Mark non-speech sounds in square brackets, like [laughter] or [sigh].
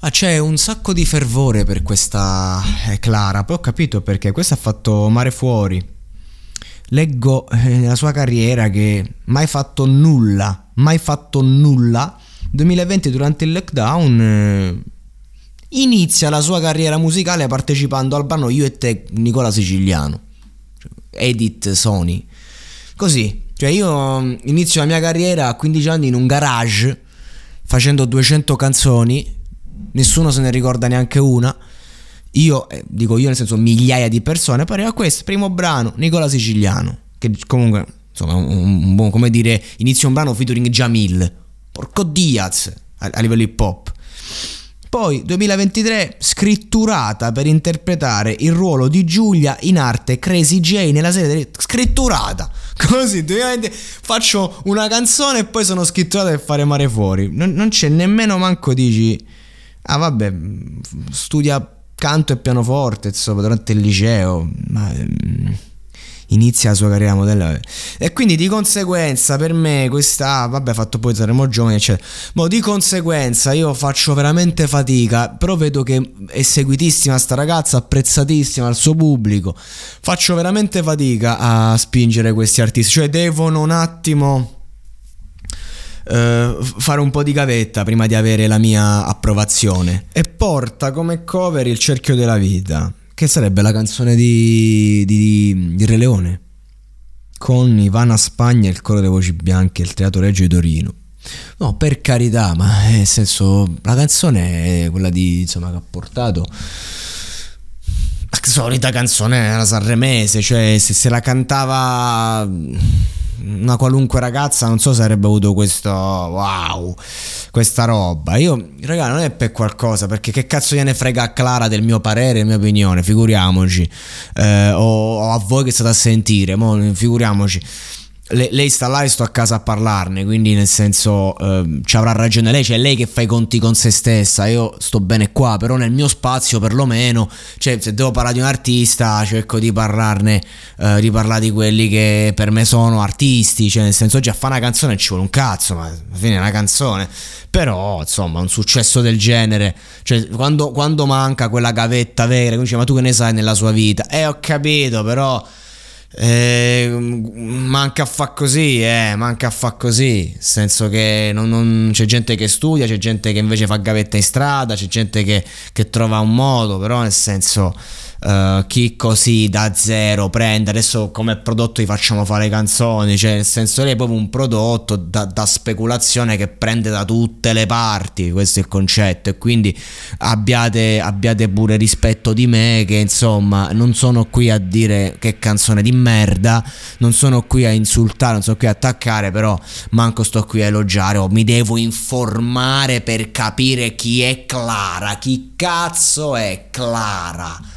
Ah, c'è un sacco di fervore per questa eh, Clara, poi ho capito perché questa ha fatto mare fuori. Leggo eh, nella sua carriera che mai fatto nulla, mai fatto nulla. 2020 durante il lockdown eh, inizia la sua carriera musicale partecipando al brano Io e te Nicola Siciliano. Edit Sony. Così, cioè io mm, inizio la mia carriera a 15 anni in un garage facendo 200 canzoni nessuno se ne ricorda neanche una. Io, eh, dico io nel senso migliaia di persone, poi arriva questo, primo brano, Nicola Siciliano, che comunque, insomma, un, un buon, come dire, inizia un brano featuring Jamil, porco Diaz, a, a livello hip hop. Poi 2023 scritturata per interpretare il ruolo di Giulia in arte Crazy J nella serie delle... scritturata [laughs] così 2020 faccio una canzone e poi sono scritturata per fare mare fuori non, non c'è nemmeno manco dici ah vabbè, studia canto e pianoforte, insomma, durante il liceo, ma mm, inizia la sua carriera modella e quindi di conseguenza per me questa vabbè fatto poi saremo giovani eccetera. Ma di conseguenza io faccio veramente fatica però vedo che è seguitissima sta ragazza apprezzatissima al suo pubblico. Faccio veramente fatica a spingere questi artisti cioè devono un attimo Uh, fare un po' di gavetta prima di avere la mia approvazione. E porta come cover il cerchio della vita, che sarebbe la canzone di, di, di Re Leone, con Ivana Spagna, il coro delle voci bianche, il teatro Reggio di Torino. No, per carità, ma nel senso, la canzone è quella di, insomma, che ha portato la solita canzone la sanremese, cioè se, se la cantava una qualunque ragazza non so se avrebbe avuto questo wow, questa roba. Io, raga, non è per qualcosa, perché che cazzo gliene frega a Clara del mio parere, della mia opinione, figuriamoci. Eh, o, o, a voi che state a sentire, mo, figuriamoci lei, lei, sta là e sto a casa a parlarne, quindi nel senso eh, ci avrà ragione lei, c'è lei che fa i conti con se stessa, io sto bene qua, però nel mio spazio perlomeno, cioè se devo parlare di un artista cerco di parlarne, eh, di parlare di quelli che per me sono artisti, cioè nel senso già fa una canzone ci vuole un cazzo, ma alla fine è una canzone, però insomma un successo del genere, cioè quando, quando manca quella gavetta vera, dice ma tu che ne sai nella sua vita? Eh ho capito, però... Eh, manca a fa così, eh, manca a fa così. Nel senso che non, non, c'è gente che studia, c'è gente che invece fa gavetta in strada, c'è gente che, che trova un modo, però nel senso uh, chi così da zero prende adesso come prodotto gli facciamo fare canzoni cioè nel senso lei è proprio un prodotto da, da, speculazione che prende da tutte le parti questo è il concetto e quindi abbiate, abbiate pure rispetto di me che insomma non sono qui a dire che canzone di merda non sono qui a insultare non sono qui a attaccare però manco sto qui a elogiare o mi devo informare per capire chi è Clara chi cazzo è Clara